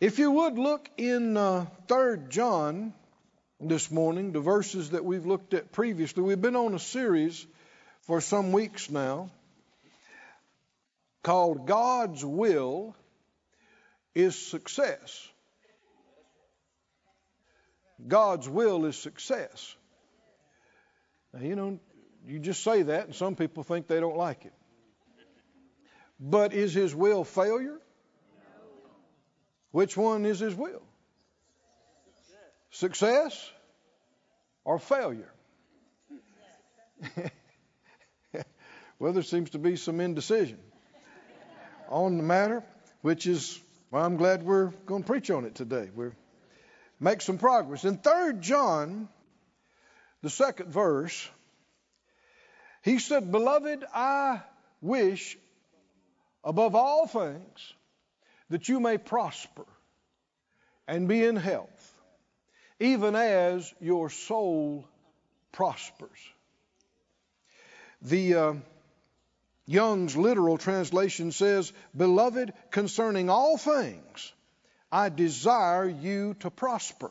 If you would look in uh, 3 John this morning, the verses that we've looked at previously, we've been on a series for some weeks now called God's Will is Success. God's will is success. Now, you know, you just say that, and some people think they don't like it. But is His will failure? Which one is His will? Success or failure? well, there seems to be some indecision on the matter, which is well, I'm glad we're going to preach on it today. We're make some progress. In 3 John, the second verse, he said, Beloved, I wish above all things that you may prosper and be in health, even as your soul prospers. The uh, Young's literal translation says, Beloved, concerning all things, I desire you to prosper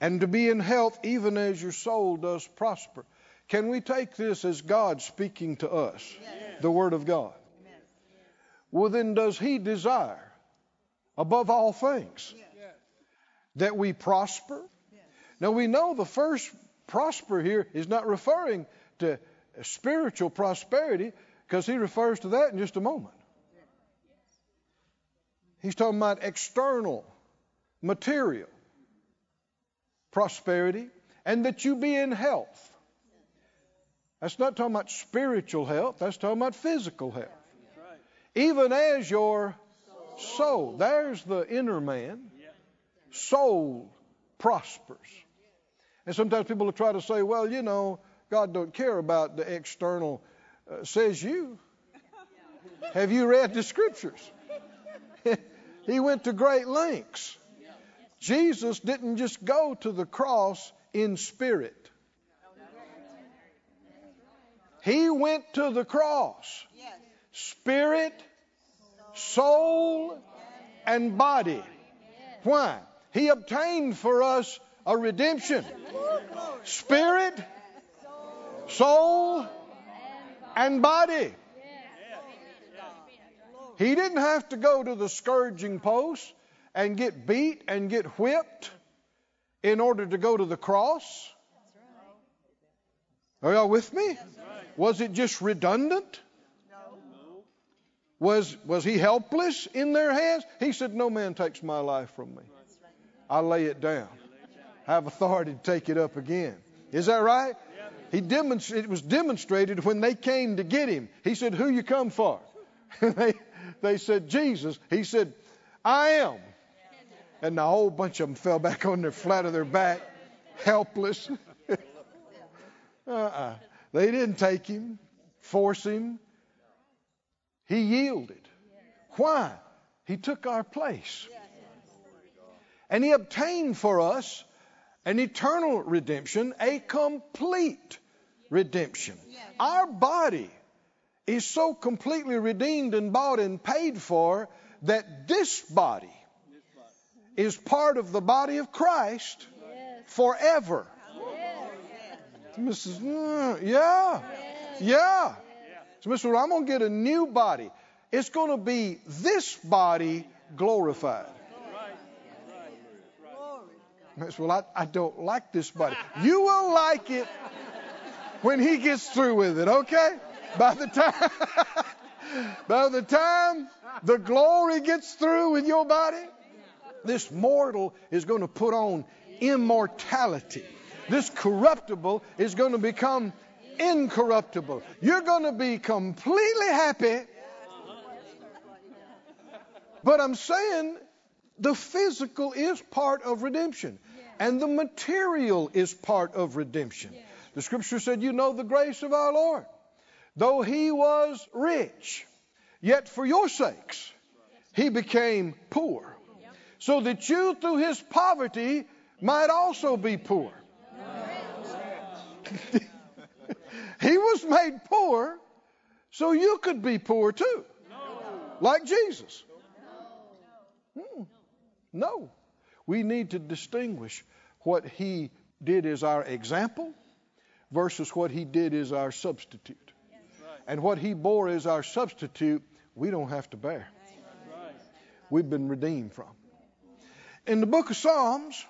and to be in health even as your soul does prosper. Can we take this as God speaking to us, yes. the Word of God? Yes. Well, then, does He desire, above all things, yes. That we prosper? Now, we know the first prosper here is not referring to spiritual prosperity because He refers to that in just a moment. He's talking about external, material prosperity, and that you be in health. That's not talking about spiritual health, that's talking about physical health. Even as your soul, there's the inner man, soul prospers. And sometimes people will try to say, well, you know, God don't care about the external. Uh, says you. Have you read the scriptures? he went to great lengths. Jesus didn't just go to the cross in spirit. He went to the cross. Spirit, soul, and body. Why? He obtained for us a redemption. Spirit, soul, and body. He didn't have to go to the scourging post and get beat and get whipped in order to go to the cross. Are y'all with me? Was it just redundant? Was, was he helpless in their hands? He said, No man takes my life from me. I lay it down. I have authority to take it up again. Is that right? He demonst- it was demonstrated when they came to get him. He said, Who you come for? they, they said, Jesus. He said, I am. And the whole bunch of them fell back on their flat of their back, helpless. uh-uh. They didn't take him, force him. He yielded. Why? He took our place. And he obtained for us an eternal redemption, a complete redemption. Our body is so completely redeemed and bought and paid for that this body is part of the body of Christ forever. Mrs. Mm, yeah, yeah. So, Mr. I'm going to get a new body. It's going to be this body glorified. Well, I, I don't like this body. You will like it when he gets through with it, okay? By the time by the time the glory gets through with your body, this mortal is going to put on immortality. This corruptible is going to become incorruptible. You're going to be completely happy. But I'm saying the physical is part of redemption, and the material is part of redemption. The scripture said, You know the grace of our Lord. Though he was rich, yet for your sakes he became poor, so that you through his poverty might also be poor. he was made poor so you could be poor too, like Jesus. Hmm. No. We need to distinguish what he did as our example versus what he did as our substitute. And what he bore as our substitute, we don't have to bear. We've been redeemed from. In the book of Psalms,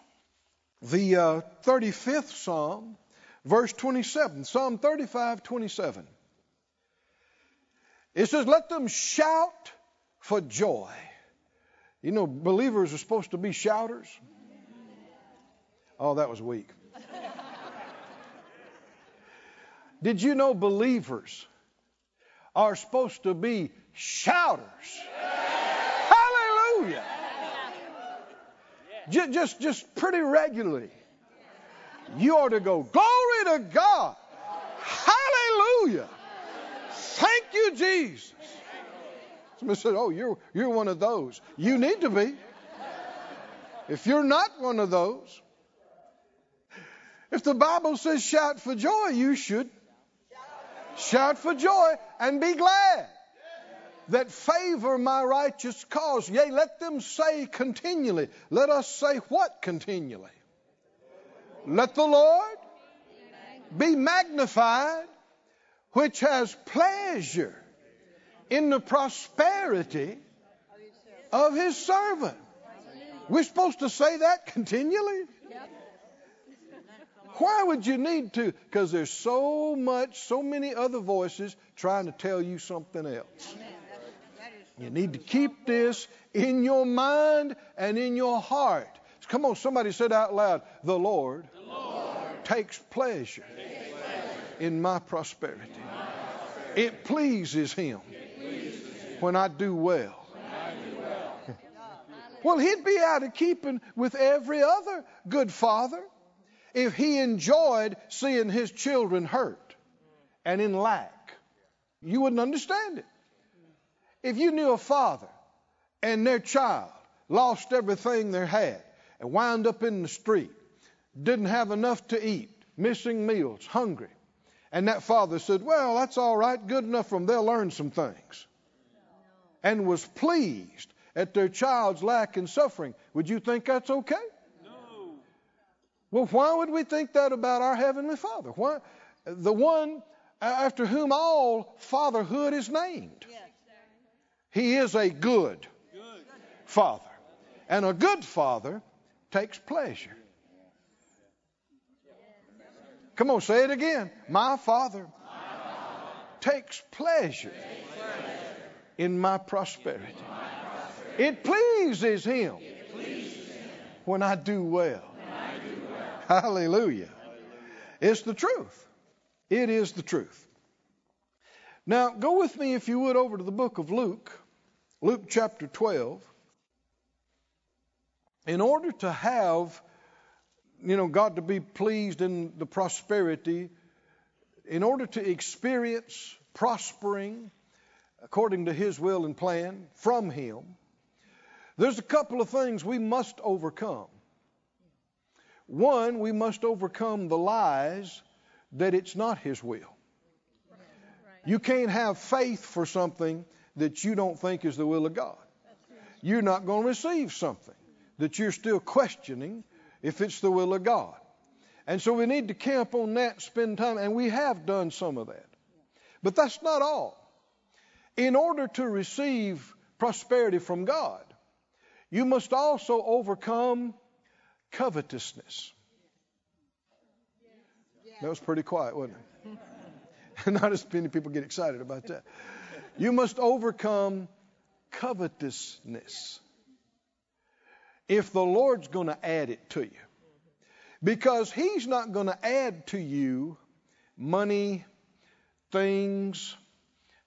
the uh, 35th Psalm, verse 27, Psalm 35, 27. It says, Let them shout for joy. You know, believers are supposed to be shouters. Oh, that was weak. Did you know believers are supposed to be shouters? Hallelujah. Just, just pretty regularly. You ought to go, Glory to God. Hallelujah. Thank you, Jesus. Somebody said, Oh, you're, you're one of those. You need to be. If you're not one of those, if the Bible says shout for joy, you should shout for joy and be glad that favor my righteous cause. Yea, let them say continually. Let us say what continually? Let the Lord be magnified, which has pleasure in the prosperity of his servant. We're supposed to say that continually? Why would you need to? Because there's so much, so many other voices trying to tell you something else. You need to keep this in your mind and in your heart. Come on, somebody said out loud, The Lord, the Lord takes, pleasure takes pleasure in my prosperity. In my prosperity. It, pleases him it pleases him when I do well. Well. well, he'd be out of keeping with every other good father if he enjoyed seeing his children hurt and in lack. You wouldn't understand it. If you knew a father and their child lost everything they had and wound up in the street, didn't have enough to eat, missing meals, hungry, and that father said, Well, that's all right, good enough for them, they'll learn some things, and was pleased at their child's lack and suffering, would you think that's okay? No. Well, why would we think that about our Heavenly Father? Why? The one after whom all fatherhood is named. Yes. He is a good, father. And a good father takes pleasure. Come on, say it again. My father, takes pleasure, in my prosperity. It pleases him, when I do well. Hallelujah. It's the truth. It is the truth. Now, go with me, if you would, over to the book of Luke, Luke chapter 12. In order to have, you know, God to be pleased in the prosperity, in order to experience prospering according to His will and plan from Him, there's a couple of things we must overcome. One, we must overcome the lies that it's not His will. You can't have faith for something that you don't think is the will of God. You're not going to receive something that you're still questioning if it's the will of God. And so we need to camp on that, spend time, and we have done some of that. But that's not all. In order to receive prosperity from God, you must also overcome covetousness. That was pretty quiet, wasn't it? Not as many people get excited about that. You must overcome covetousness if the Lord's going to add it to you. Because He's not going to add to you money, things,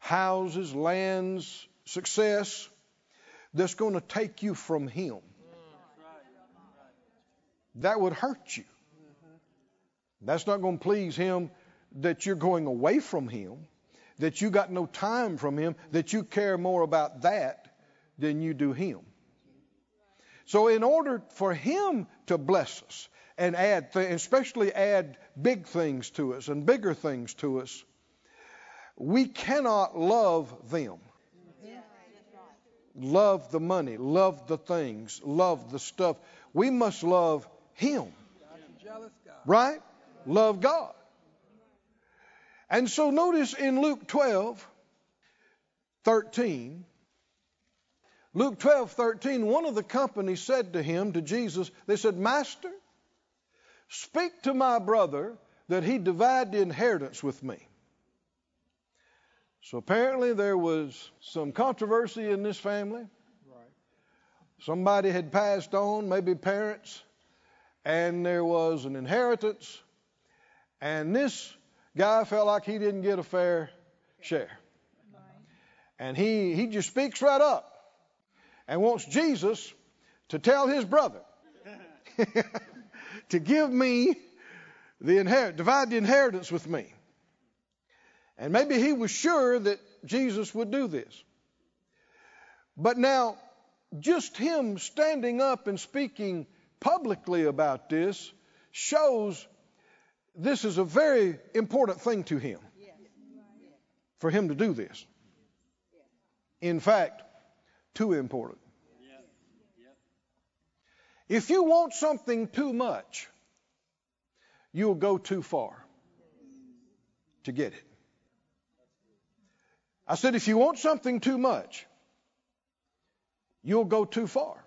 houses, lands, success that's going to take you from Him. That would hurt you. That's not going to please Him that you're going away from Him, that you got no time from Him, that you care more about that than you do Him. So, in order for Him to bless us and add, th- especially add big things to us and bigger things to us, we cannot love them. love the money, love the things, love the stuff. We must love Him. Right? Love God. And so notice in Luke 12, 13, Luke 12, 13, one of the company said to him, to Jesus, they said, Master, speak to my brother that he divide the inheritance with me. So apparently there was some controversy in this family. Right. Somebody had passed on, maybe parents, and there was an inheritance, and this guy felt like he didn't get a fair share. And he, he just speaks right up and wants Jesus to tell his brother to give me the inherit, divide the inheritance with me. And maybe he was sure that Jesus would do this. But now, just him standing up and speaking publicly about this shows this is a very important thing to him for him to do this. In fact, too important. If you want something too much, you'll go too far to get it. I said, if you want something too much, you'll go too far.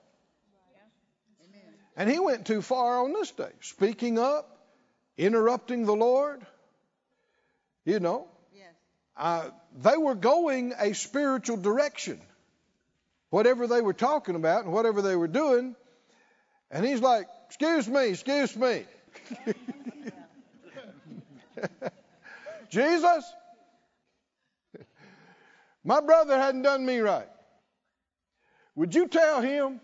And he went too far on this day, speaking up, interrupting the Lord. You know, uh, they were going a spiritual direction. Whatever they were talking about and whatever they were doing, and he's like, Excuse me, excuse me. Jesus, my brother hadn't done me right. Would you tell him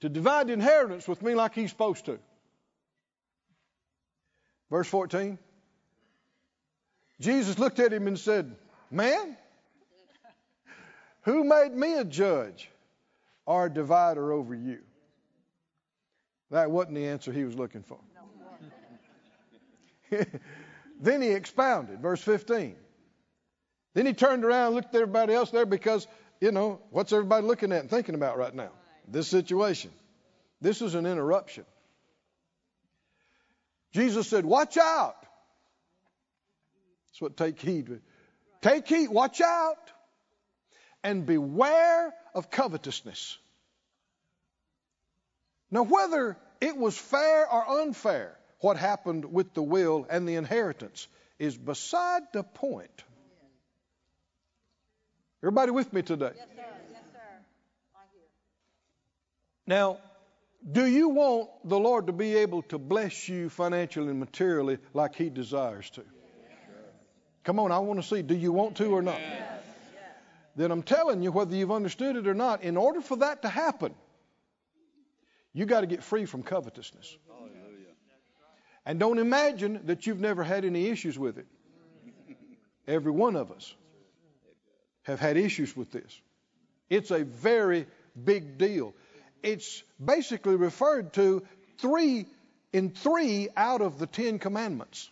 to divide the inheritance with me like he's supposed to? Verse 14. Jesus looked at him and said, Man, who made me a judge or a divider over you? That wasn't the answer he was looking for. then he expounded, verse 15. Then he turned around and looked at everybody else there because, you know, what's everybody looking at and thinking about right now? This situation. This is an interruption. Jesus said, Watch out. That's what take heed. Take heed, watch out, and beware of covetousness. Now, whether it was fair or unfair, what happened with the will and the inheritance is beside the point. Everybody with me today? Yes, sir. Yes, sir. I hear. Now, do you want the Lord to be able to bless you financially and materially like He desires to? Come on, I want to see. Do you want to or not? Then I'm telling you, whether you've understood it or not, in order for that to happen, you got to get free from covetousness. And don't imagine that you've never had any issues with it. Every one of us have had issues with this. It's a very big deal. It's basically referred to three in three out of the Ten Commandments.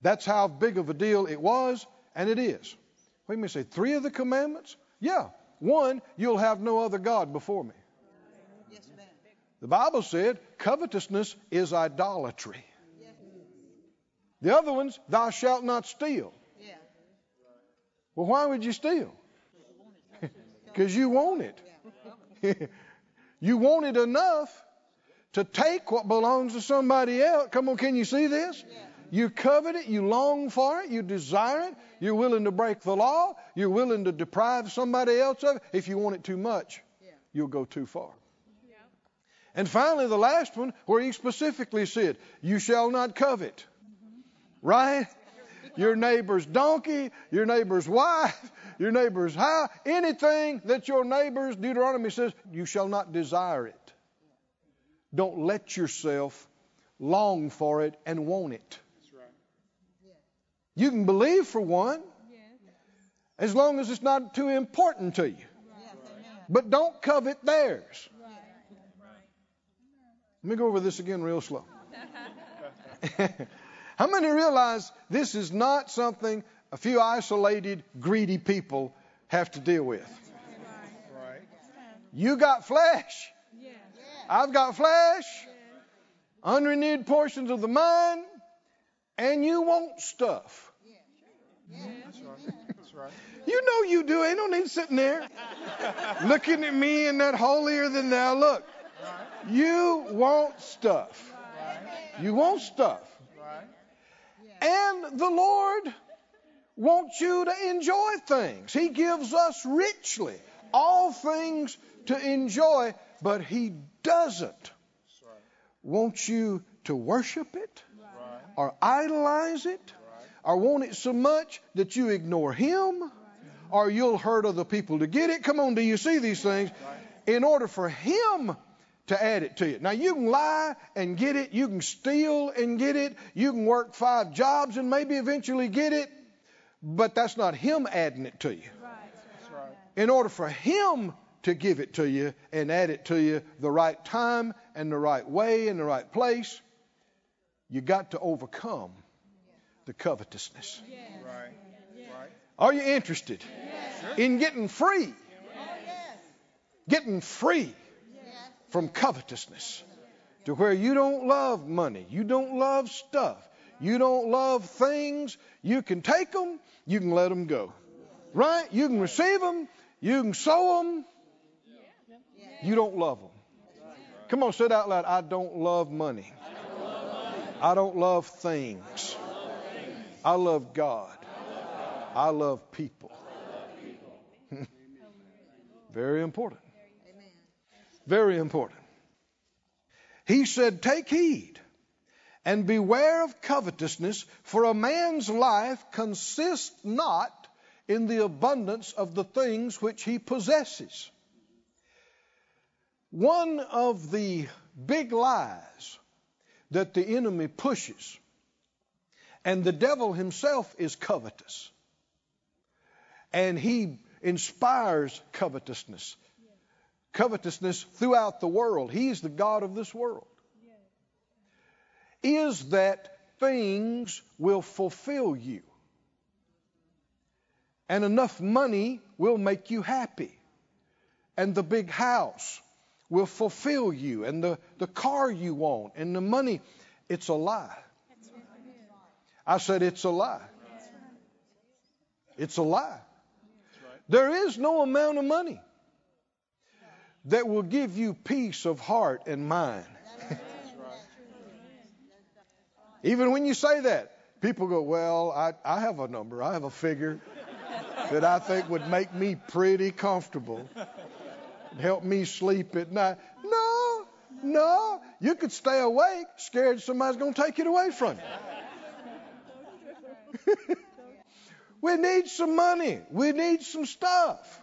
That's how big of a deal it was, and it is. Wait a minute, say three of the commandments? Yeah, one, you'll have no other God before me. Yes, ma'am. The Bible said covetousness is idolatry. The other ones, thou shalt not steal. Well, why would you steal? Because you want it. you want it enough to take what belongs to somebody else. Come on, can you see this? You covet it, you long for it, you desire it, you're willing to break the law, you're willing to deprive somebody else of it. If you want it too much, you'll go too far. And finally, the last one, where he specifically said, You shall not covet. Right? Your neighbor's donkey, your neighbor's wife, your neighbor's house, anything that your neighbor's, Deuteronomy says, you shall not desire it. Don't let yourself long for it and want it. You can believe for one as long as it's not too important to you. But don't covet theirs. Let me go over this again real slow. How many realize this is not something a few isolated, greedy people have to deal with. You got flesh. I've got flesh, unrenewed portions of the mind, and you want stuff. You know you do. Ain't no need sitting there looking at me in that holier than thou look. You want stuff. You want stuff. And the Lord wants you to enjoy things. He gives us richly all things to enjoy, but He doesn't want you to worship it or idolize it or want it so much that you ignore Him or you'll hurt other people to get it. Come on, do you see these things? In order for Him to add it to you. Now, you can lie and get it, you can steal and get it, you can work five jobs and maybe eventually get it, but that's not Him adding it to you. That's right. In order for Him to give it to you and add it to you the right time and the right way and the right place, you got to overcome the covetousness. Right. Right. Are you interested in getting free? Getting free from covetousness to where you don't love money, you don't love stuff, you don't love things. You can take them, you can let them go. Right? You can receive them, you can sow them. You don't love them. Come on, say it out loud. I don't love money. I don't love things. I love God. I love people. Very important. Very important. He said, Take heed and beware of covetousness, for a man's life consists not in the abundance of the things which he possesses. One of the big lies that the enemy pushes, and the devil himself is covetous, and he inspires covetousness. Covetousness throughout the world. He's the God of this world. Is that things will fulfill you. And enough money will make you happy. And the big house will fulfill you. And the, the car you want. And the money. It's a lie. I said it's a lie. It's a lie. There is no amount of money that will give you peace of heart and mind. Even when you say that, people go, Well, I, I have a number, I have a figure that I think would make me pretty comfortable, help me sleep at night. No, no, you could stay awake scared somebody's going to take it away from you. we need some money, we need some stuff.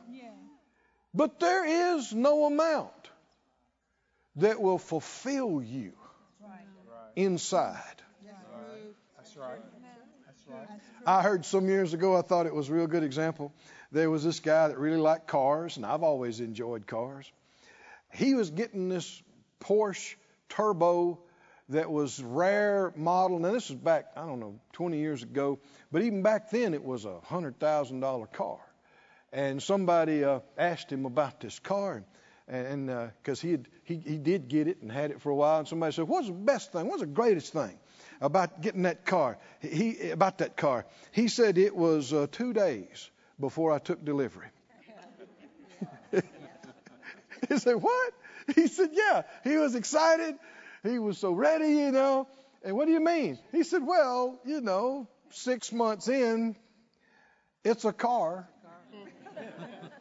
But there is no amount that will fulfill you inside. That's right. That's right. I heard some years ago, I thought it was a real good example. There was this guy that really liked cars, and I've always enjoyed cars. He was getting this Porsche Turbo that was rare model. Now, this was back, I don't know, 20 years ago, but even back then it was a $100,000 car. And somebody uh, asked him about this car, and because uh, he, he he did get it and had it for a while, and somebody said, "What's the best thing? What's the greatest thing about getting that car?" He about that car. He said it was uh, two days before I took delivery. he said, "What?" He said, "Yeah." He was excited. He was so ready, you know. And what do you mean? He said, "Well, you know, six months in, it's a car."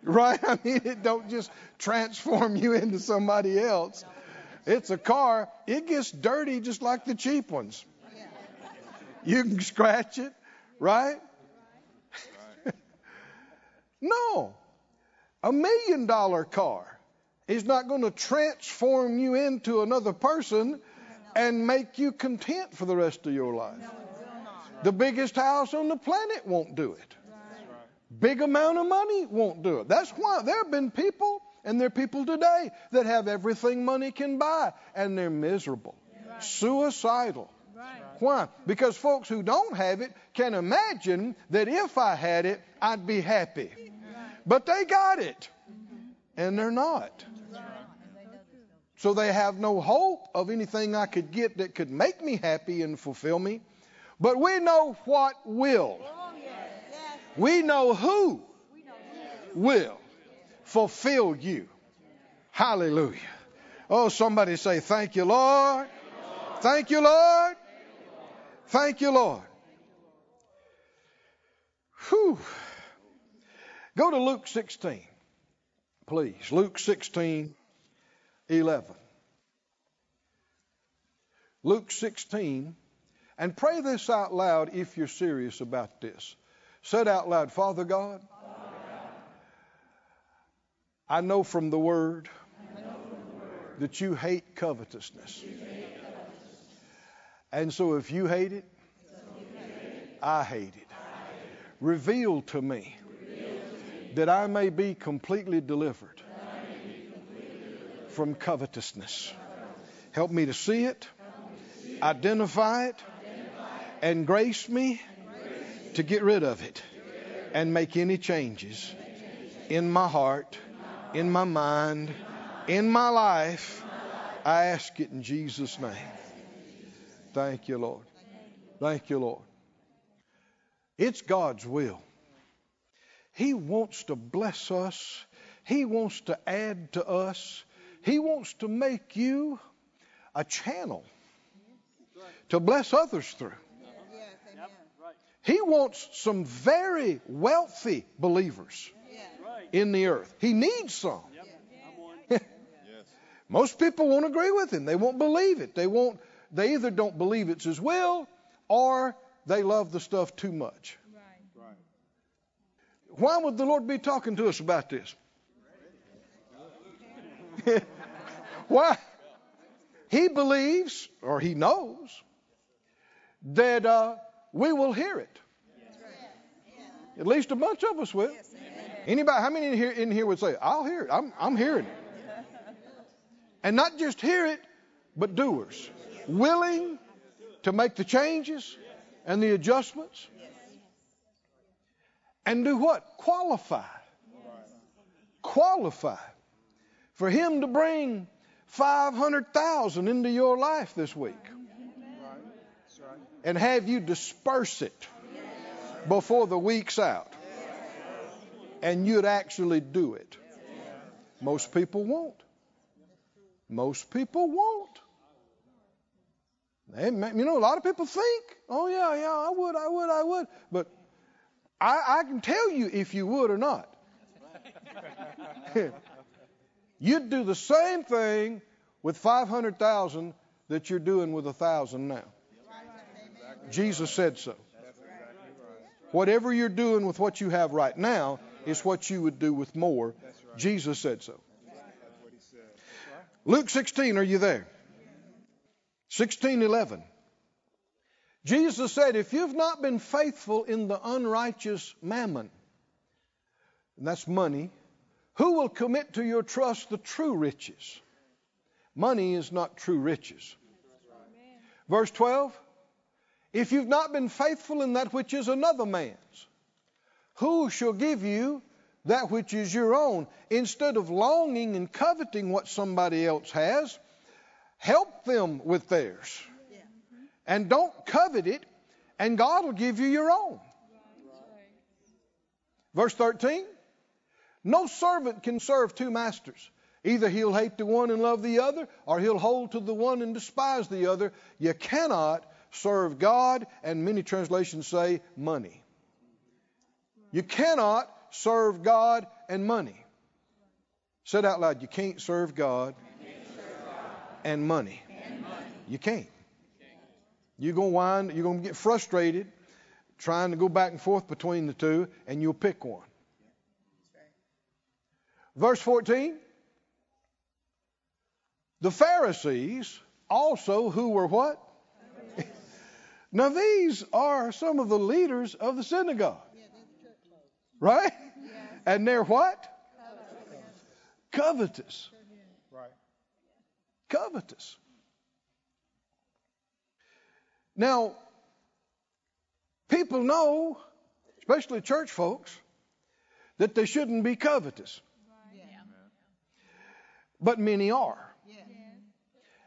Right? I mean, it don't just transform you into somebody else. It's a car. It gets dirty just like the cheap ones. You can scratch it, right? no. A million dollar car is not going to transform you into another person and make you content for the rest of your life. The biggest house on the planet won't do it. Big amount of money won't do it. That's why there have been people, and there are people today that have everything money can buy, and they're miserable, suicidal. Why? Because folks who don't have it can imagine that if I had it, I'd be happy. but they got it. And they're not. So they have no hope of anything I could get that could make me happy and fulfill me. But we know what will. We know who will fulfill you. Hallelujah. Oh, somebody say, Thank you, Lord. Thank you, Lord. Thank you, Lord. Whew. Go to Luke 16, please. Luke 16, 11. Luke 16, and pray this out loud if you're serious about this. Said out loud, Father God, I know from the word that you hate covetousness. And so if you hate it, I hate it. Reveal to me that I may be completely delivered from covetousness. Help me to see it, identify it, and grace me to get rid of it and make any changes in my heart, in my mind, in my life. I ask it in Jesus' name. Thank you, Lord. Thank you, Lord. It's God's will. He wants to bless us. He wants to add to us. He wants to make you a channel to bless others through. He wants some very wealthy believers in the earth. He needs some. Most people won't agree with him. They won't believe it. They won't they either don't believe it's his will or they love the stuff too much. Why would the Lord be talking to us about this? Why? He believes, or he knows, that uh, we will hear it. At least a bunch of us will. Anybody? How many in here, in here would say, "I'll hear it. I'm, I'm hearing it," and not just hear it, but doers, willing to make the changes and the adjustments, and do what? Qualify. Qualify for Him to bring five hundred thousand into your life this week. And have you disperse it before the week's out, and you'd actually do it. Most people won't. Most people won't. They, you know, a lot of people think, "Oh yeah, yeah, I would, I would, I would," but I, I can tell you if you would or not. You'd do the same thing with 500,000 that you're doing with a thousand now. Jesus said so. Whatever you're doing with what you have right now is what you would do with more. Jesus said so. Luke 16, are you there? 16:11. Jesus said, "If you've not been faithful in the unrighteous mammon, and that's money, who will commit to your trust the true riches? Money is not true riches. Verse 12 If you've not been faithful in that which is another man's, who shall give you that which is your own? Instead of longing and coveting what somebody else has, help them with theirs. And don't covet it, and God will give you your own. Verse 13 No servant can serve two masters. Either he'll hate the one and love the other, or he'll hold to the one and despise the other. You cannot serve God, and many translations say money. You cannot serve God and money. Said out loud, you can't serve God and money. You can't. You're gonna wind, you're gonna get frustrated trying to go back and forth between the two, and you'll pick one. Verse 14. The Pharisees also who were what? Now these are some of the leaders of the synagogue. Right? And they're what? Covetous. Right. Covetous. Now, people know, especially church folks, that they shouldn't be covetous. But many are.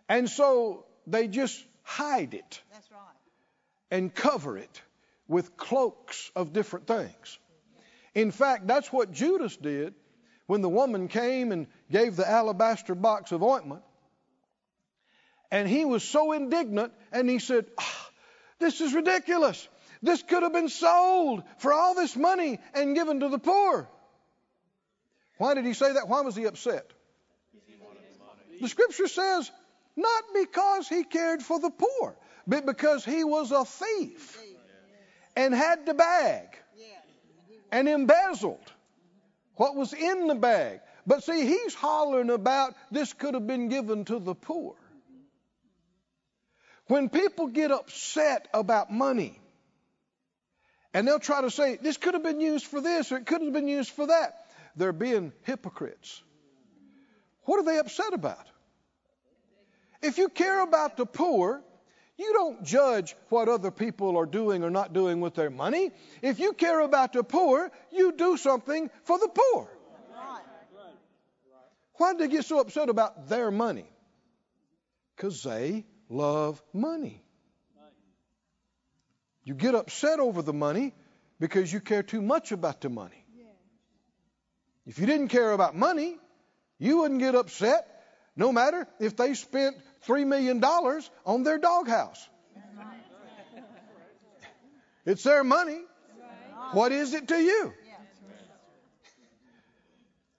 And so they just hide it That's right. And cover it with cloaks of different things. In fact, that's what Judas did when the woman came and gave the alabaster box of ointment. And he was so indignant and he said, "Ah, This is ridiculous. This could have been sold for all this money and given to the poor. Why did he say that? Why was he upset? The scripture says, not because he cared for the poor, but because he was a thief and had the bag and embezzled what was in the bag. But see, he's hollering about this could have been given to the poor. When people get upset about money, and they'll try to say, this could have been used for this or it could have been used for that, they're being hypocrites. What are they upset about? If you care about the poor, you don't judge what other people are doing or not doing with their money. If you care about the poor, you do something for the poor. Why did they get so upset about their money? Because they love money. You get upset over the money because you care too much about the money. If you didn't care about money, you wouldn't get upset no matter if they spent $3 million on their doghouse. It's their money. What is it to you?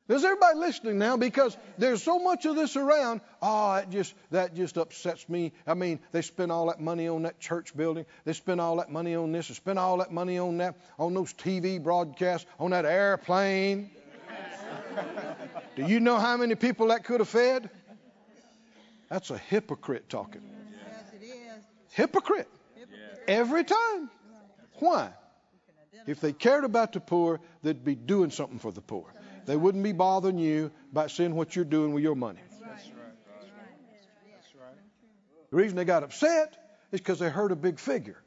Is everybody listening now? Because there's so much of this around. Oh, it just that just upsets me. I mean, they spend all that money on that church building. They spend all that money on this. They spend all that money on that, on those TV broadcasts, on that airplane. Do you know how many people that could have fed? That's a hypocrite talking. Yes, it is. Hypocrite. Every time. Why? If they cared about the poor, they'd be doing something for the poor. They wouldn't be bothering you about seeing what you're doing with your money. That's right. That's right. The reason they got upset is because they heard a big figure.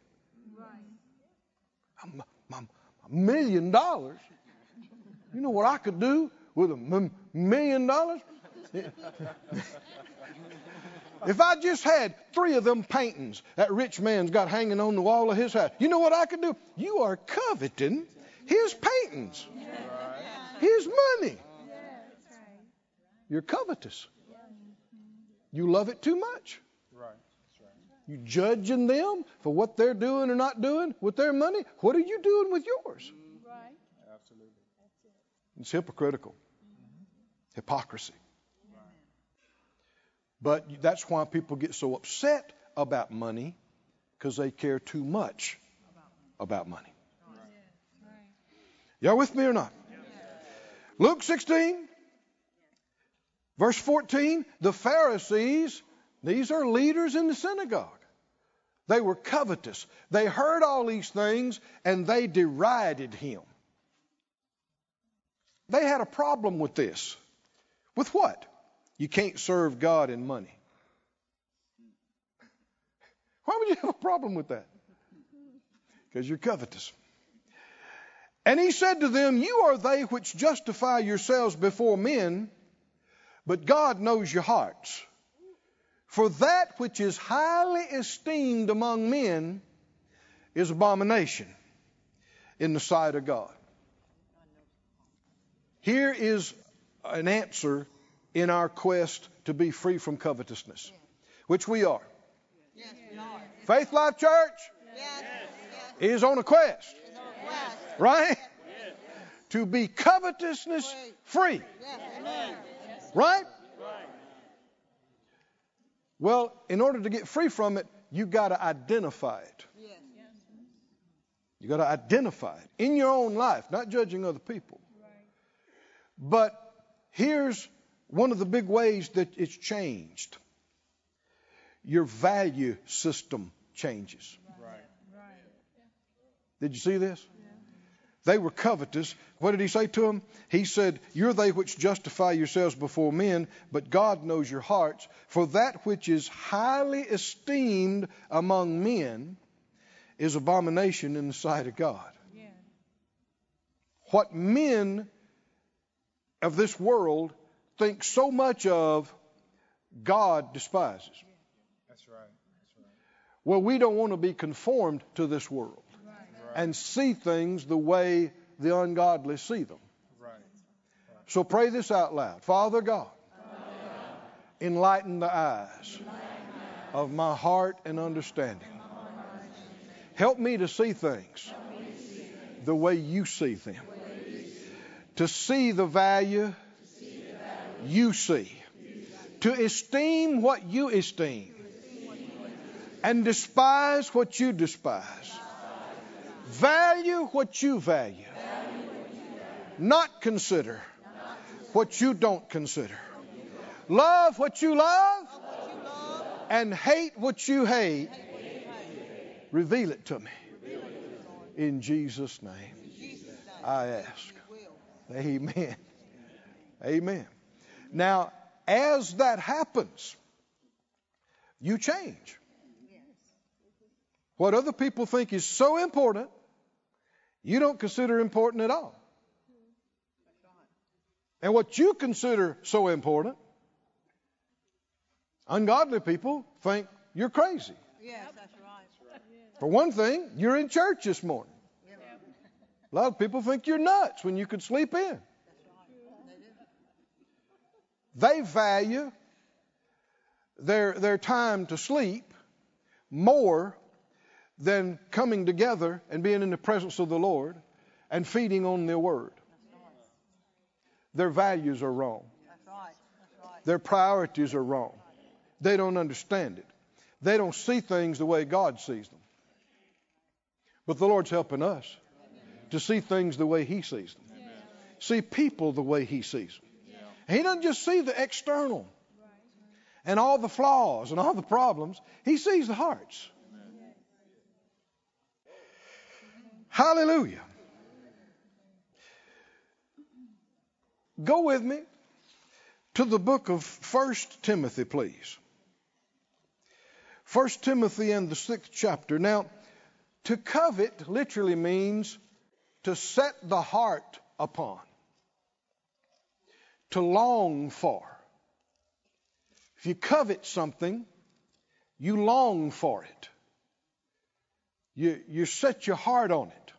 A m- m- a million dollars? You know what I could do with a m- million dollars? If I just had three of them paintings that rich man's got hanging on the wall of his house, you know what I could do? You are coveting his paintings, his money. You're covetous. You love it too much. Right. You judging them for what they're doing or not doing with their money. What are you doing with yours? Absolutely. It's hypocritical. Hypocrisy. But that's why people get so upset about money because they care too much about money. Y'all with me or not? Luke 16, verse 14, the Pharisees, these are leaders in the synagogue. They were covetous. They heard all these things and they derided him. They had a problem with this. With what? You can't serve God in money. Why would you have a problem with that? Because you're covetous. And he said to them, You are they which justify yourselves before men, but God knows your hearts. For that which is highly esteemed among men is abomination in the sight of God. Here is an answer in our quest to be free from covetousness, which we are. Faith Life Church is on a quest, right? To be covetousness free, right? Well, in order to get free from it, you got to identify it. You got to identify it in your own life, not judging other people. But here's one of the big ways that it's changed. Your value system changes. Right. Did you see this? They were covetous. What did he say to them? He said, You're they which justify yourselves before men, but God knows your hearts. For that which is highly esteemed among men is abomination in the sight of God. what men of this world think so much of, God despises. That's right. That's right. Well, we don't want to be conformed to this world and see things the way the ungodly see them. Right. So pray this out loud. Father God, enlighten the eyes of my heart and understanding. Help me to see things the way you see them. To see the value you see. To esteem what you esteem. And despise what you despise. Value what you value. Not consider what you don't consider. Love what you love and hate what you hate. Reveal it to me. In Jesus' name, I ask. Amen. Amen. Now, as that happens, you change. What other people think is so important, you don't consider important at all. And what you consider so important, ungodly people think you're crazy. Yes, that's right. For one thing, you're in church this morning. A lot of people think you're nuts when you could sleep in. They value their, their time to sleep more than coming together and being in the presence of the Lord and feeding on their word. Their values are wrong. Their priorities are wrong. They don't understand it. They don't see things the way God sees them. But the Lord's helping us to see things the way He sees them. See people the way He sees them. He doesn't just see the external and all the flaws and all the problems. He sees the hearts. Hallelujah. Go with me to the book of First Timothy, please. First Timothy and the sixth chapter. Now, to covet literally means to set the heart upon, to long for. If you covet something, you long for it. You, you set your heart on it.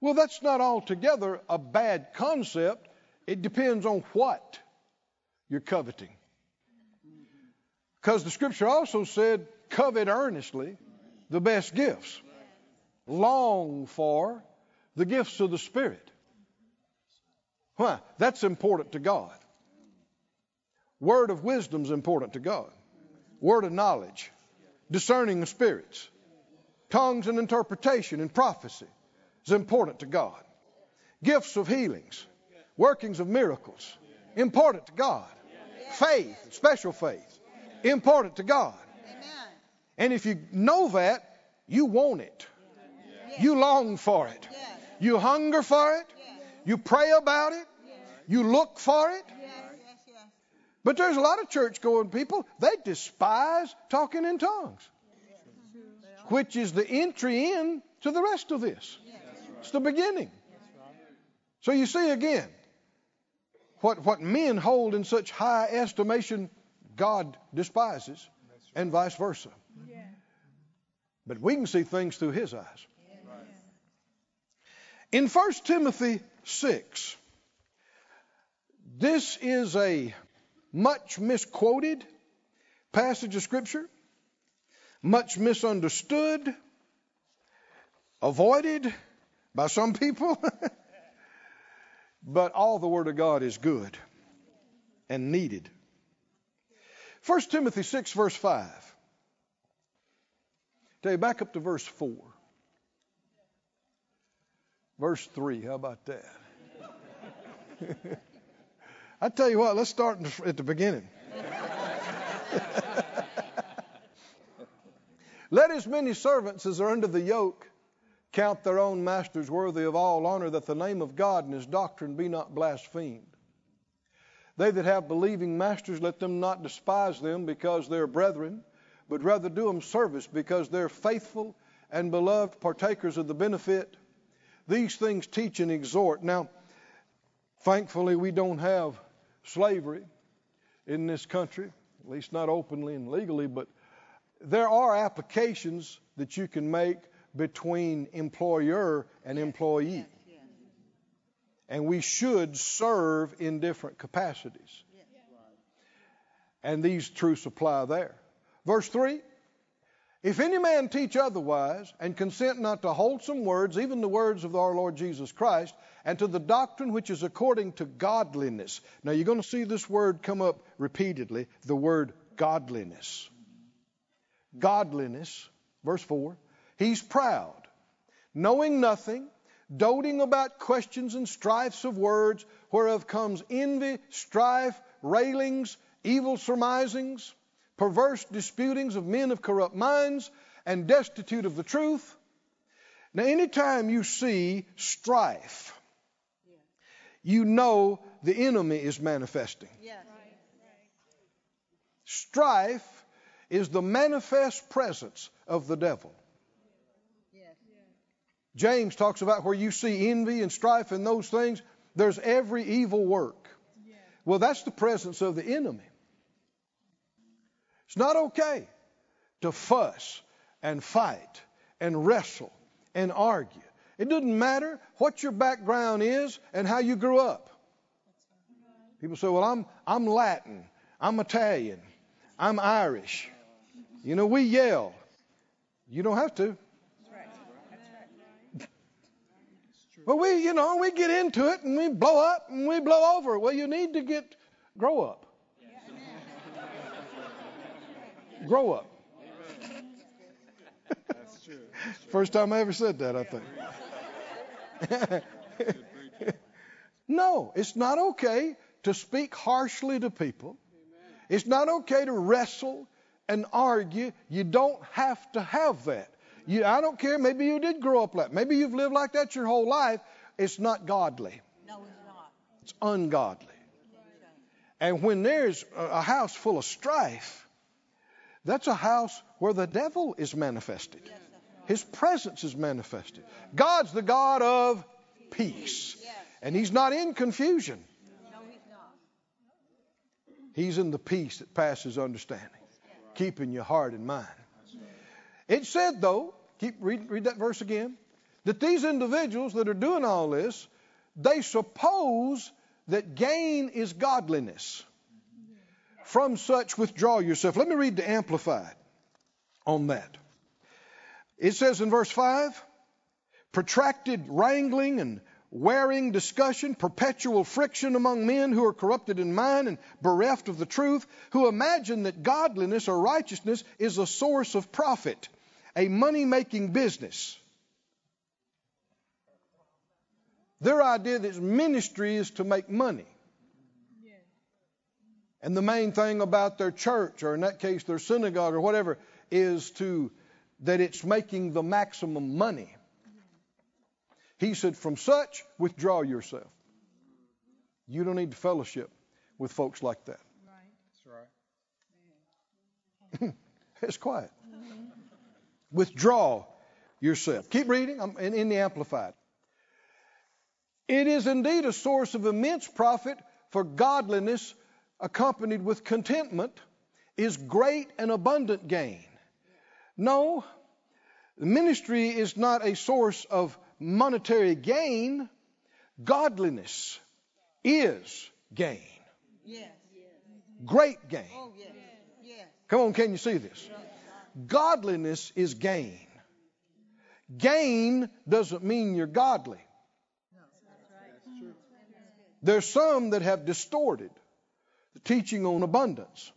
Well, that's not altogether a bad concept. It depends on what you're coveting. Because the scripture also said, covet earnestly the best gifts. Long for the gifts of the Spirit. Why? That's important to God. Word of wisdom is important to God. Word of knowledge, discerning of spirits, tongues and interpretation and prophecy is important to God. Gifts of healings, workings of miracles, important to God. Faith, special faith, important to God. And if you know that, you want it. You long for it. You hunger for it. You pray about it. You look for it. Yes, yes, yes. But there's a lot of church going people, they despise talking in tongues, which is the entry in to the rest of this. It's the beginning. So you see again, what, what men hold in such high estimation, God despises, and vice versa. But we can see things through his eyes. In 1 Timothy 6, this is a much misquoted passage of Scripture, much misunderstood, avoided by some people. but all the Word of God is good and needed. 1 Timothy 6, verse 5. Tell you, back up to verse 4. Verse 3, how about that? I tell you what, let's start at the beginning. Let as many servants as are under the yoke count their own masters worthy of all honor, that the name of God and his doctrine be not blasphemed. They that have believing masters, let them not despise them because they're brethren, but rather do them service because they're faithful and beloved partakers of the benefit. these things teach and exhort. Now, thankfully, we don't have slavery in this country, at least not openly and legally, but there are applications that you can make between employer and employee. Yes. And we should serve in different capacities. And these truths apply there. Verse 3 If any man teach otherwise, and consent not to wholesome words, even the words of our Lord Jesus Christ, and to the doctrine which is according to godliness. Now you're going to see this word come up repeatedly the word godliness. Godliness, verse 4 He's proud, knowing nothing, doting about questions and strifes of words, whereof comes envy, strife, railings, evil surmisings, perverse disputings of men of corrupt minds, and destitute of the truth. Now, anytime you see strife, you know the enemy is manifesting. Yes. Strife is the manifest presence of the devil. Yes. James talks about where you see envy and strife and those things, there's every evil work. Yes. Well, that's the presence of the enemy. It's not okay to fuss and fight and wrestle and argue. It doesn't matter what your background is and how you grew up. People say, well, I'm, I'm Latin, I'm Italian, I'm Irish. You know, we yell. You don't have to. But we, you know, we get into it and we blow up and we blow over. Well, you need to get, grow up. grow up. That's true. First time I ever said that, I think. no, it's not okay to speak harshly to people. It's not okay to wrestle and argue. You don't have to have that. You, I don't care. Maybe you did grow up like Maybe you've lived like that your whole life. It's not godly. No, it's not. It's ungodly. And when there's a house full of strife, that's a house where the devil is manifested. Yes. His presence is manifested. God's the God of peace. And He's not in confusion. He's in the peace that passes understanding, keeping your heart and mind. It said, though, keep read, read that verse again, that these individuals that are doing all this, they suppose that gain is godliness. From such withdraw yourself. Let me read the Amplified on that. It says in verse 5 protracted wrangling and wearing discussion, perpetual friction among men who are corrupted in mind and bereft of the truth, who imagine that godliness or righteousness is a source of profit, a money making business. Their idea that ministry is to make money. And the main thing about their church, or in that case their synagogue or whatever, is to that it's making the maximum money. He said, From such, withdraw yourself. You don't need to fellowship with folks like that. That's right. It's quiet. Withdraw yourself. Keep reading I'm in, in the Amplified. It is indeed a source of immense profit for godliness accompanied with contentment is great and abundant gain. No, the ministry is not a source of monetary gain. Godliness is gain, Yes. great gain. Oh, yes. Yes. Come on, can you see this? Godliness is gain. Gain doesn't mean you're godly. There's some that have distorted the teaching on abundance.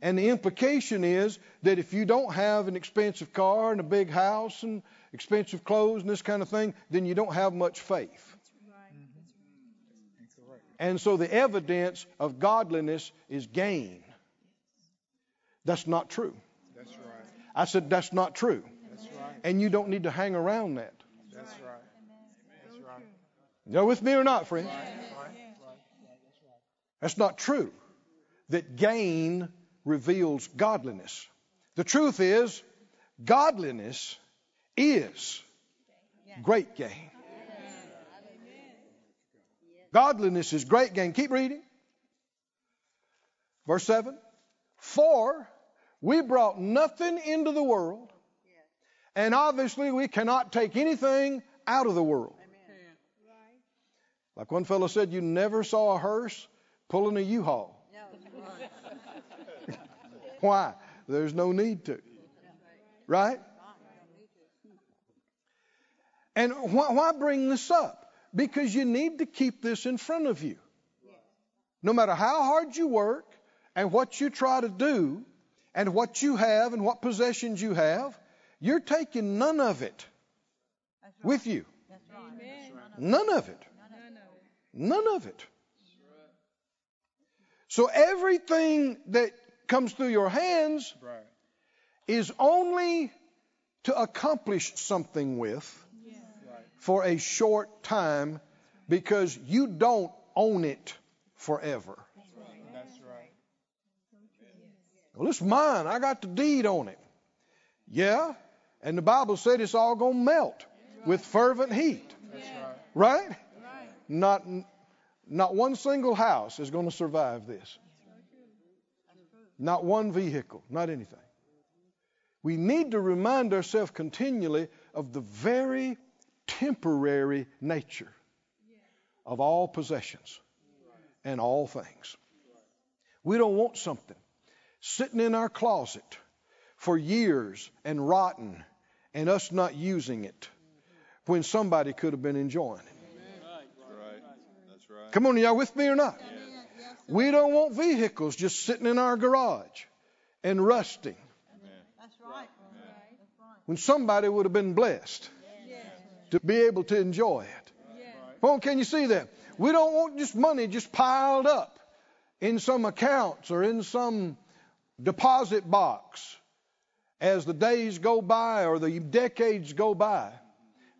And the implication is that if you don't have an expensive car and a big house and expensive clothes and this kind of thing, then you don't have much faith. And so the evidence of godliness is gain. That's not true. That's right. I said that's not true. That's right. And you don't need to hang around that. That's right. That's right. You with me or not, friends? Right. Right. That's right. That's not true. That gain reveals godliness. The truth is, godliness is great gain. Godliness is great gain. Keep reading. Verse 7 For we brought nothing into the world, and obviously we cannot take anything out of the world. Like one fellow said, you never saw a hearse pulling a U-Haul. No. Why? There's no need to. Right? And why, why bring this up? Because you need to keep this in front of you. No matter how hard you work and what you try to do and what you have and what possessions you have, you're taking none of it with you. None of it. None of it. So everything that comes through your hands Right. is only to accomplish something with Right. for a short time because you don't own it forever. That's right. Well, it's mine. I got the deed on it. Yeah, and the Bible said it's all going to melt with fervent heat, That's right. right? Not not one single house is going to survive this. Not one vehicle, not anything. We need to remind ourselves continually of the very temporary nature of all possessions and all things. We don't want something sitting in our closet for years and rotten and us not using it when somebody could have been enjoying it. Right. That's right. Come on, are y'all with me or not? We don't want vehicles just sitting in our garage and rusting That's right. when somebody would have been blessed to be able to enjoy it. Come on, can you see that? We don't want just money just piled up in some accounts or in some deposit box as the days go by or the decades go by.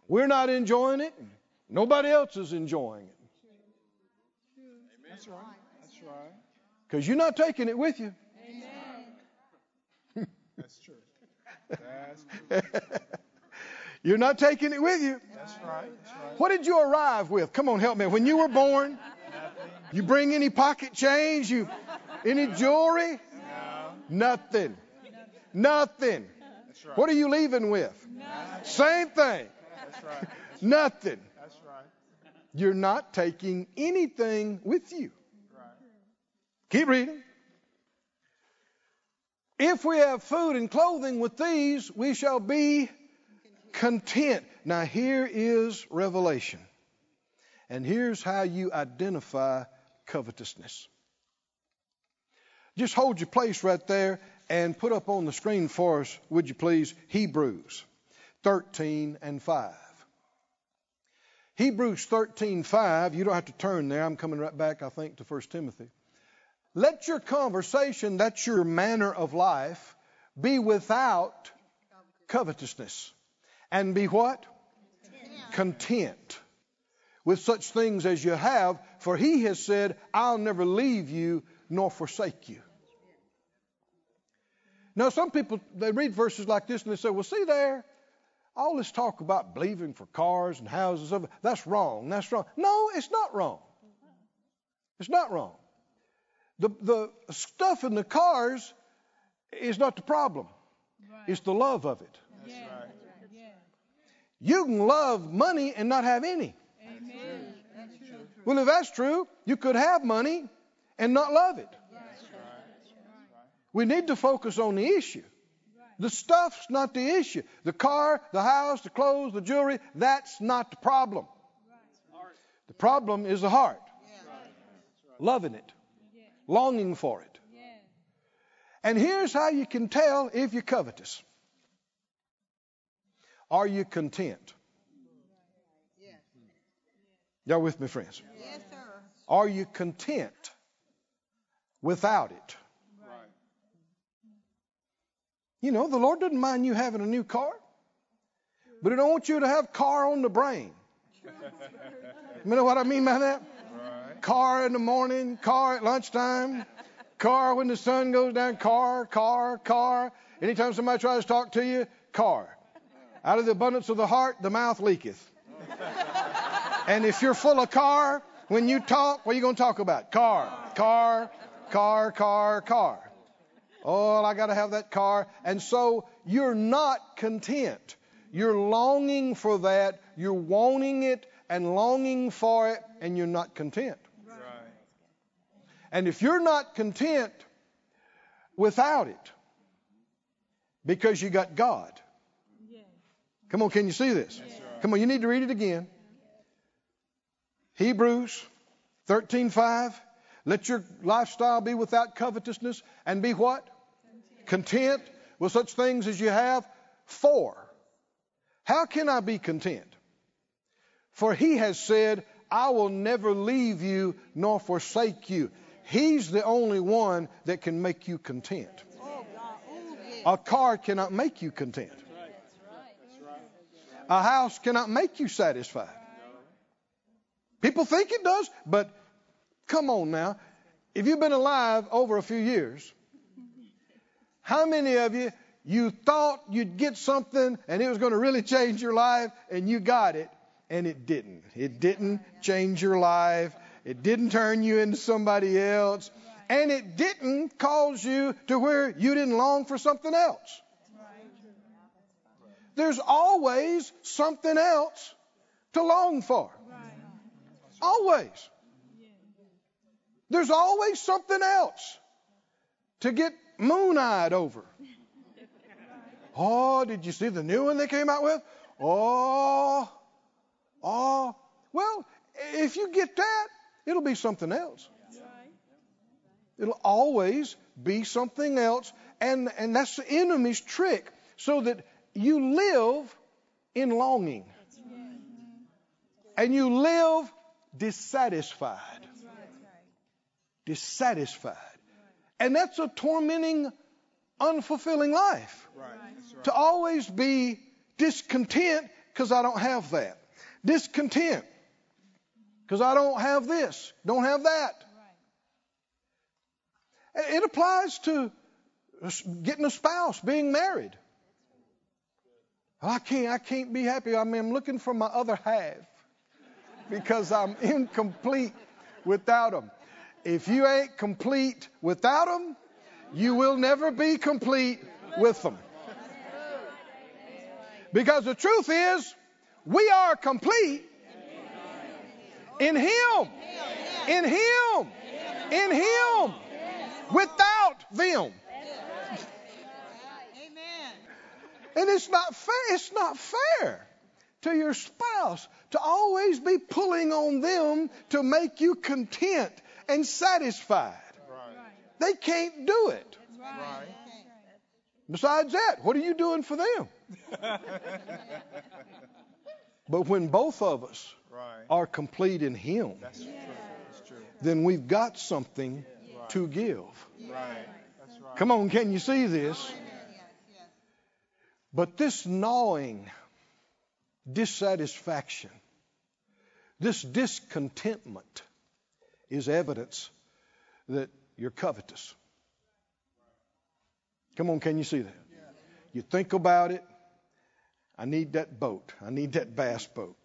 We're not enjoying it. Nobody else is enjoying it That's right. That's right. because you're not taking it with you. Amen. That's true. That's true. You're not taking it with you. That's right. That's right. What did you arrive with? Come on, help me. When you were born, you bring any pocket change? You any jewelry? No. Nothing. Nothing. That's right. What are you leaving with? Same thing. That's right. Nothing. That's. You're not taking anything with you. Right. Keep reading. If we have food and clothing with these, we shall be content. Now, here is revelation. And here's how you identify covetousness. Just hold your place right there and put up on the screen for us, would you please, Hebrews 13 and 5. Hebrews 13:5, you don't have to turn there. I'm coming right back, I think, to 1 Timothy. Let your conversation, that's your manner of life, be without covetousness. And be what? Content with such things as you have, for he has said, I'll never leave you nor forsake you. Now, some people, they read verses like this and they say, well, see there, all this talk about believing for cars and houses, and stuff, that's wrong. That's wrong. No, it's not wrong. It's not wrong. The, the stuff in the cars is not the problem. It's the love of it. That's right. You can love money and not have any. Amen. Well, if that's true, you could have money and not love it. Right. We need to focus on the issue. The stuff's not the issue. The car, the house, the clothes, the jewelry, that's not the problem. The problem is the heart. Loving it, longing for it. And here's how you can tell if you're covetous. Are you content? Y'all with me, friends? Yes, sir. Are you content without it? You know, the Lord doesn't mind you having a new car, but He don't want you to have car on the brain. You know what I mean by that? Right. Car in the morning, car at lunchtime, car when the sun goes down, car, car, car. Anytime somebody tries to talk to you, car. Out of the abundance of the heart, the mouth leaketh. And if you're full of car, When you talk, what are you going to talk about? Car, car, car, car, car. Oh, I got to have that car. And so you're not content. You're longing for that. You're wanting it and longing for it, and you're not content. Right. And if you're not content without it, because you got God. Come on, can you see this? Come on, you need to read it again. Hebrews 13:5. Let your lifestyle be without covetousness and be what? Content with such things as you have. For how can I be content? For he has said, I will never leave you nor forsake you. He's the only one that can make you content. A car cannot make you content. A house cannot make you satisfied. People think it does, but come on now. If you've been alive over a few years, how many of you you thought you'd get something and it was going to really change your life and you got it and it didn't. It didn't change your life. It didn't turn you into somebody else. And it didn't cause you to where you didn't long for something else. There's always something else to long for. Always. There's always something else to get moon eyed over. Oh, did you see the new one they came out with? Oh, oh. Well, if you get that, it'll be something else. It'll always be something else. And, and that's the enemy's trick. So that you live in longing. And you live dissatisfied. Dissatisfied. And that's a tormenting, unfulfilling life. Right. Right. To always be discontent because I don't have that. Discontent because I don't have this, don't have that. It applies to getting a spouse, being married. I can't, I can't be happy. I mean, I'm looking for my other half because I'm incomplete without them. If you ain't complete without them, you will never be complete with them. Because the truth is, we are complete in Him. In Him. In Him. Without them. And it's not fair. It's not fair to your spouse to always be pulling on them to make you content and satisfied. Right. They can't do it. Right. Besides that, what are you doing for them? But when both of us Right. are complete in Him, That's true. That's true. then we've got something to give. Right. Come on, can you see this? Oh, yes, yes. But this gnawing dissatisfaction, this discontentment is evidence that you're covetous. Come on, can you see that? You think about it. I need that boat. I need that bass boat.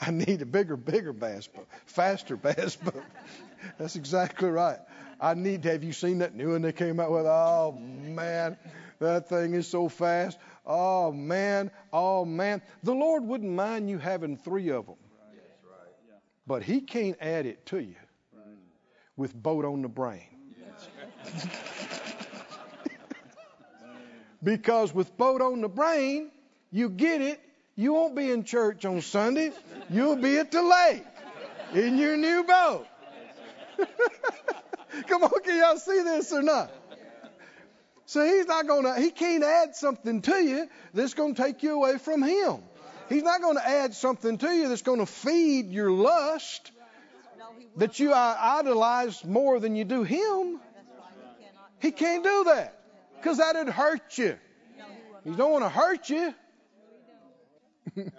I need a bigger, bigger bass boat, faster bass boat. That's exactly right. I need to have you seen that new one they came out with? Oh man, that thing is so fast. Oh man, oh man. The Lord wouldn't mind you having three of them, but He can't add it to you with boat on the brain. because with boat on the brain, you get it. You won't be in church on Sunday. You'll be at the lake in your new boat. Come on, can y'all see this or not? So he's not going to, he can't add something to you that's going to take you away from him. He's not going to add something to you that's going to feed your lust No, he will. That you idolize more than you do him. He can't do that because that'd hurt you. He don't want to hurt you.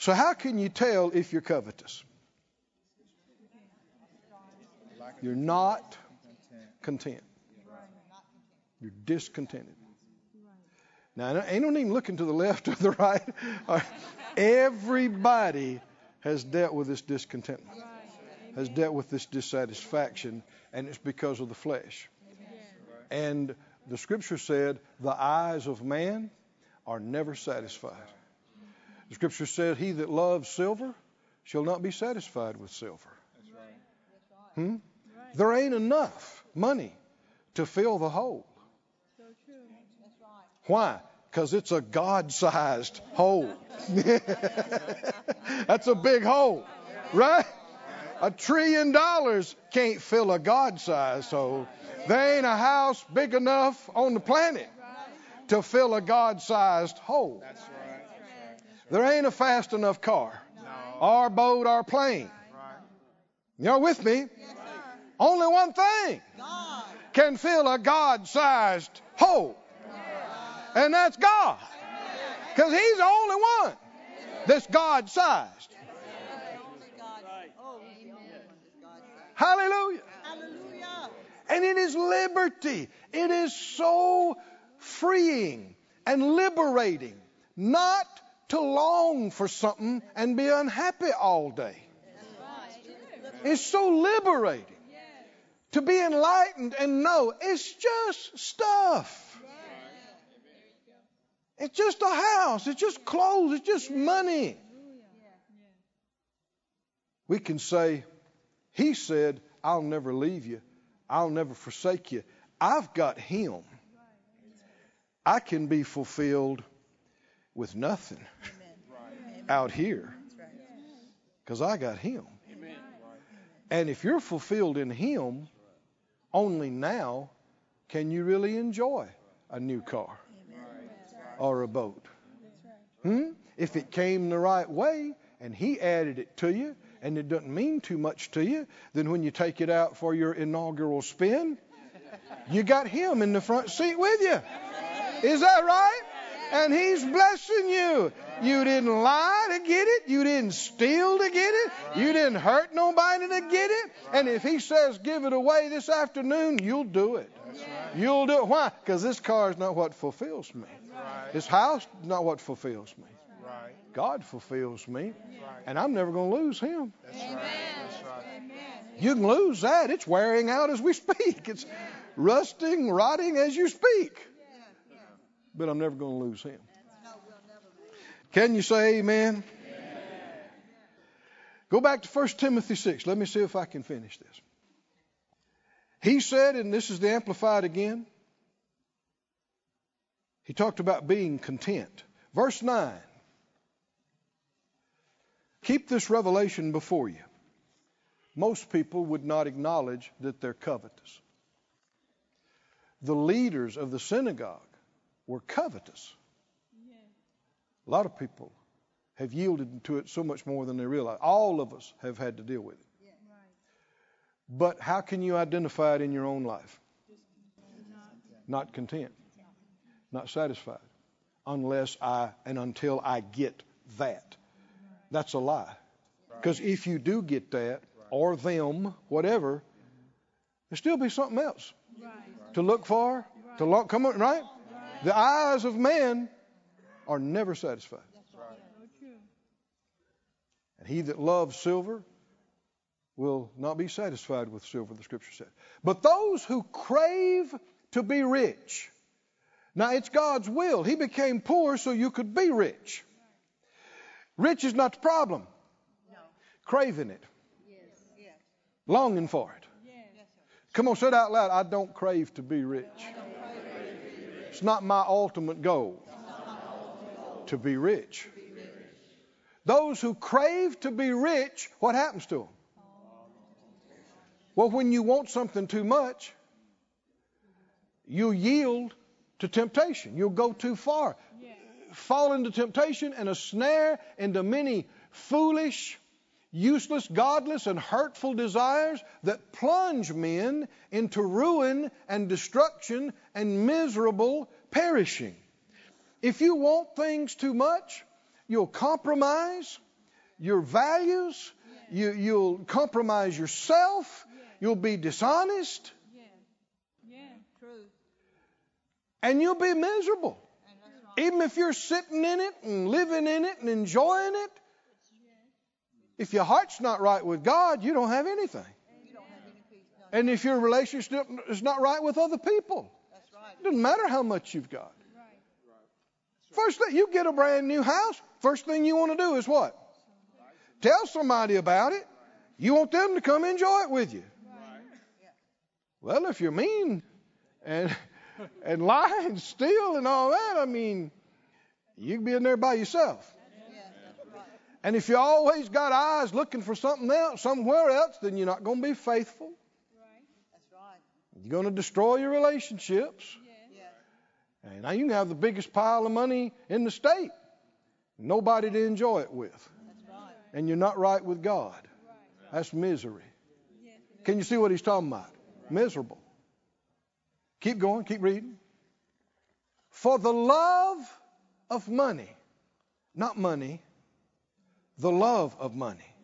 So how can you tell if you're covetous? You're not content. You're discontented. Now, ain't no need looking to the left or the right. Everybody has dealt with this discontentment, has dealt with this dissatisfaction, and it's because of the flesh. And the scripture said, the eyes of man are never satisfied. The scripture said, he that loves silver shall not be satisfied with silver. Hmm? There ain't enough money to fill the hole. Why? Because it's a God sized hole. That's a big hole, right? A trillion dollars can't fill a God sized hole. There ain't a house big enough on the planet to fill a God sized hole. There ain't a fast enough car, or boat, or plane. You're with me? Only one thing can fill a God sized hole, and that's God. Because He's the only one that's God sized. Hallelujah. Hallelujah. And it is liberty. It is so freeing and liberating not to long for something and be unhappy all day. It's so liberating to be enlightened and know it's just stuff. It's just a house. It's just clothes. It's just money. We can say, He said, I'll never leave you. I'll never forsake you. I've got Him. I can be fulfilled with nothing out here because I got Him. And if you're fulfilled in Him, only now can you really enjoy a new car or a boat. Hmm? If it came the right way and He added it to you and it doesn't mean too much to you, then when you take it out for your inaugural spin, you got Him in the front seat with you. Is that right? And He's blessing you. You didn't lie to get it. You didn't steal to get it. You didn't hurt nobody to get it. And if He says give it away this afternoon, you'll do it. You'll do it. Why? Because this car is not what fulfills me. This house is not what fulfills me. Right. God fulfills me. And I'm never going to lose Him. That's right. That's. You can lose that. It's wearing out as we speak. It's rusting, rotting as you speak. But I'm never going to lose him. Can you say amen? Go back to 1 Timothy 6. Let me see if I can finish this. He said, and this is the Amplified again, he talked about being content. Verse 9. Keep this revelation before you. Most people would not acknowledge that they're covetous. The leaders of the synagogue were covetous. Yeah. A lot of people have yielded to it so much more than they realize. All of us have had to deal with it. But how can you identify it in your own life? Not content, not satisfied, unless I and until I get that. That's a lie. Because if you do get that, or them, whatever, there'll still be something else to look for, to look, come on, right? The eyes of man are never satisfied. And he that loves silver will not be satisfied with silver, the scripture said. But those who crave to be rich, now it's God's will. He became poor so you could be rich. Rich is not the problem. Craving it, Yes. longing for it. Come on, say it out loud. I don't crave to be rich. It's not my ultimate goal to be rich. Those who crave to be rich, what happens to them? Well, when you want something too much, you yield to temptation. You'll go too far. Fall into temptation and a snare into many foolish, useless, godless, and hurtful desires that plunge men into ruin and destruction and miserable perishing. If you want things too much, you'll compromise your values, you, you'll compromise yourself, you'll be dishonest, True. And you'll be miserable. Even if you're sitting in it and living in it and enjoying it, If your heart's not right with God, you don't have anything. And if your relationship is not right with other people, it doesn't matter how much you've got. First thing, you get a brand new house, first thing you want to do is what? Tell somebody about it. You want them to come enjoy it with you. Well, if you're mean and and lie and steal and all that, I mean, you can be in there by yourself. And if you always got eyes looking for something else, somewhere else, then you're not going to be faithful. You're going to destroy your relationships. And now you can have the biggest pile of money in the state, nobody to enjoy it with, and you're not right with God. That's misery. Can you see what he's talking about? Miserable. Keep going, keep reading. For the love of money, not money, the love of money.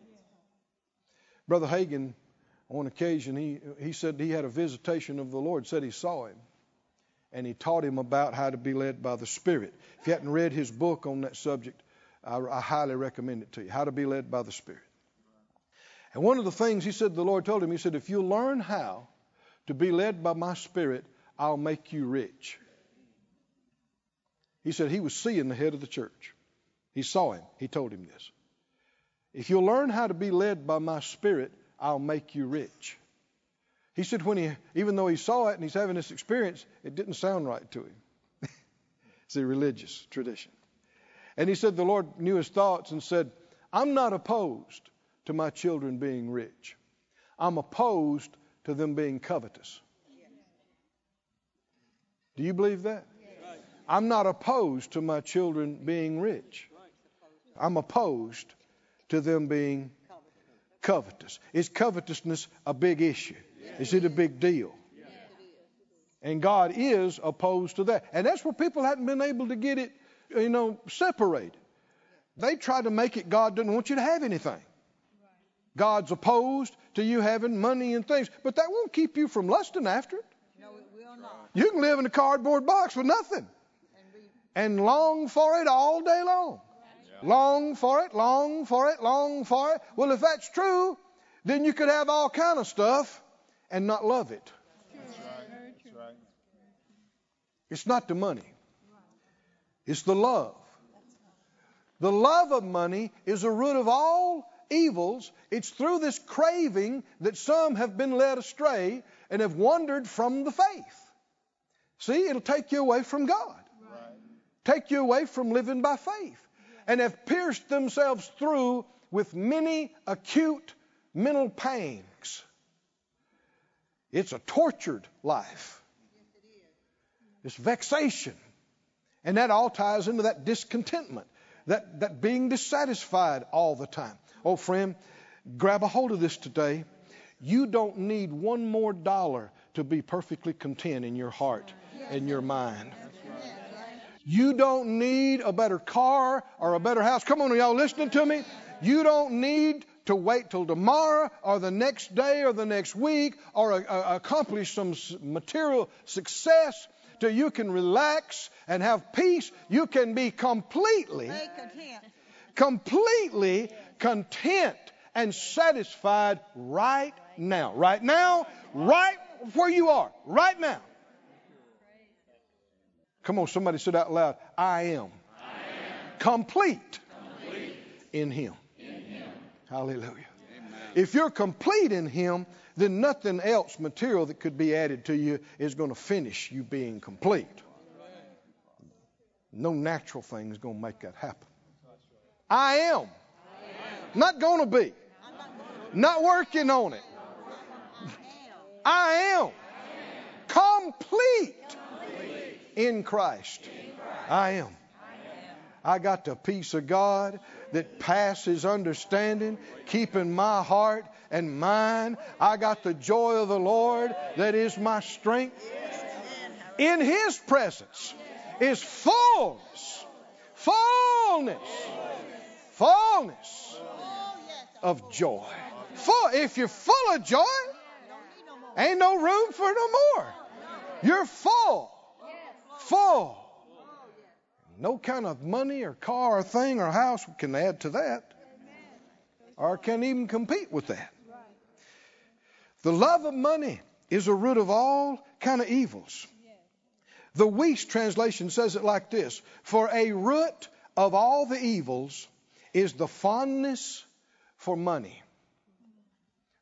Brother Hagin, on occasion, he, he said he had a visitation of the Lord, said he saw him and he taught him about how to be led by the Spirit. If you hadn't read his book on that subject, I, I, highly recommend it to you How to Be Led by the Spirit. And one of the things he said the Lord told him, he said, If you learn how to be led by my Spirit, I'll make you rich. He said he was seeing the head of the church. He saw him. He told him this. If you'll learn how to be led by my Spirit, I'll make you rich. He said when he, even though he saw it and he's having this experience, it didn't sound right to him. it's a religious tradition. And he said the Lord knew his thoughts and said, I'm not opposed to my children being rich. I'm opposed to them being covetous. Do you believe that? I'm not opposed to my children being rich. I'm opposed to them being covetous. Is covetousness a big issue? Is it a big deal? And God is opposed to that. And that's where people hadn't been able to get it, you know, separated. They try to make it God doesn't want you to have anything. God's opposed to you having money and things, but that won't keep you from lusting after it. No, it will not. You can live in a cardboard box with nothing And long for it all day long. Long for it, long for it, long for it. Well, if that's true, then you could have all kind of stuff and not love it. That's right. That's right. It's not the money. It's the love. The love of money is the root of all evils. It's through this craving that some have been led astray and have wandered from the faith. See, it'll take you away from God. Take you away from living by faith. And have pierced themselves through with many acute mental pangs. It's a tortured life. It's vexation. And that all ties into that discontentment, that, that being dissatisfied all the time. Oh, friend, grab a hold of this today. You don't need one more dollar to be perfectly content in your heart and your mind. You don't need a better car or a better house. Come on, are y'all listening to me? You don't need to wait till tomorrow or the next day or the next week or uh, uh, accomplish some material success till you can relax and have peace. You can be completely, content. completely content and satisfied right now. Right now, right where you are, right now. Come on, somebody said out loud, I am, complete, in Him. Hallelujah. If you're complete in Him, then nothing else material that could be added to you is going to finish you being complete. No natural thing is going to make that happen. I am. Not going to be. Not working on it. I am. Complete in Christ. I am. I got the peace of God that passes understanding, keeping my heart and mind. I got the joy of the Lord that is my strength. In His presence is fullness, fullness, fullness of joy. Full, if you're full of joy, ain't no room for no more. You're full, full. No kind of money or car or thing or house can add to that. or can even compete with that. The love of money is a root of all kind of evils. The Wuest translation says it like this For a root of all the evils is the fondness for money.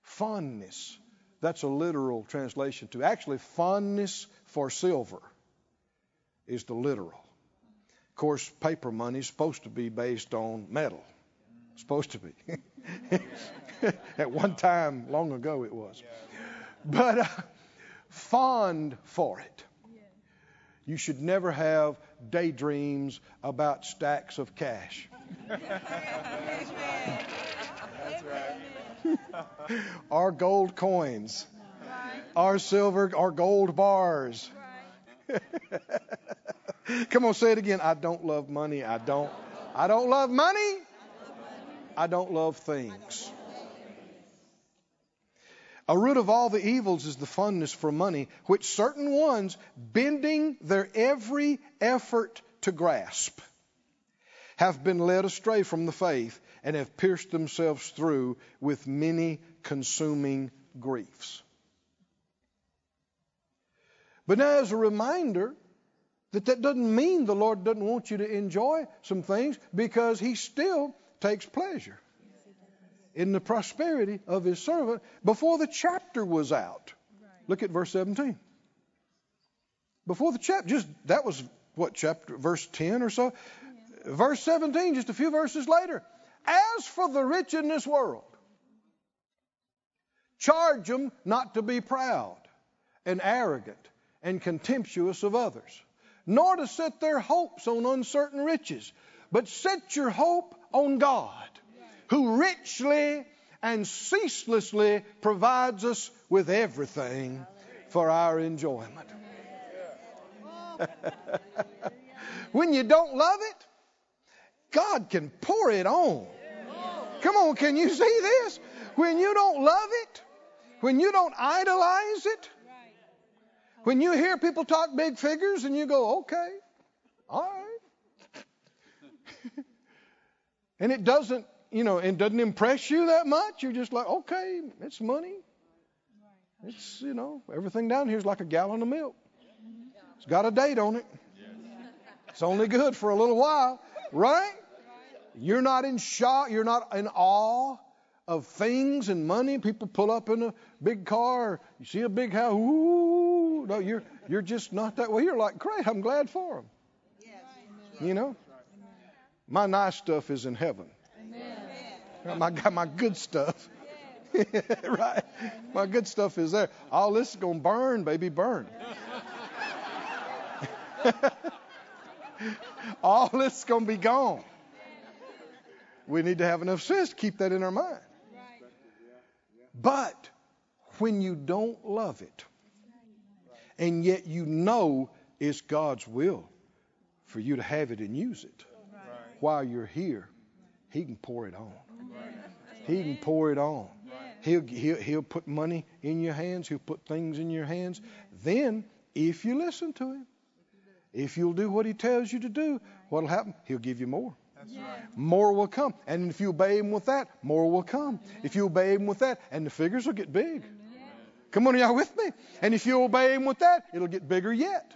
Fondness. That's a literal translation too. Actually, fondness for silver is the literal. Of course, paper money is supposed to be based on metal. Supposed to be. At one time, long ago, it was. But uh, fond for it. You should never have daydreams about stacks of cash. or gold coins. our silver our gold bars. Come on, say it again. I don't love money. I don't. I don't love money. I don't love things. A root of all the evils is the fondness for money, which certain ones, bending their every effort to grasp, have been led astray from the faith and have pierced themselves through with many consuming griefs. But now, as a reminder, that that doesn't mean the Lord doesn't want you to enjoy some things because He still takes pleasure in the prosperity of His servant before the chapter was out. Look at verse 17. Before the chapter, just that was what chapter, verse 10 or so. Verse 17, just a few verses later. As for the rich in this world, charge them not to be proud and arrogant and contemptuous of others, nor to set their hopes on uncertain riches, but set your hope on God, who richly and ceaselessly provides us with everything for our enjoyment. when you don't love it, God can pour it on. Come on, can you see this? When you don't love it, when you don't idolize it, when you hear people talk big figures and you go, okay, all right. and it doesn't, you know, it doesn't impress you that much. You're just like, okay, it's money. It's, you know, everything down here is like a gallon of milk. It's got a date on it. It's only good for a little while, right? You're not in shock. You're not in awe of things and money. People pull up in a big car. You see a big house. Ooh, no, you're you're just not that way. You're like, great. I'm glad for them. You know, my nice stuff is in heaven. My my good stuff. right. My good stuff is there. All this is gonna burn, baby, burn. All this is gonna be gone. We need to have enough sense to keep that in our mind. But when you don't love it, and yet you know it's God's will for you to have it and use it while you're here, He can pour it on. He can pour it on. He'll, he'll, he'll put money in your hands, He'll put things in your hands. Then, if you listen to Him, if you'll do what He tells you to do, what'll happen? He'll give you more. More will come. And if you obey him with that, more will come. If you obey him with that, and the figures will get big. Come on, y'all with me? And if you obey him with that, it'll get bigger yet.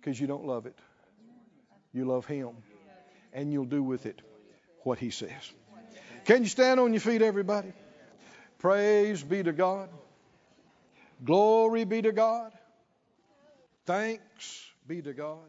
Because you don't love it. You love him. And you'll do with it what he says. Can you stand on your feet, everybody? Praise be to God. Glory be to God. Thanks be to God.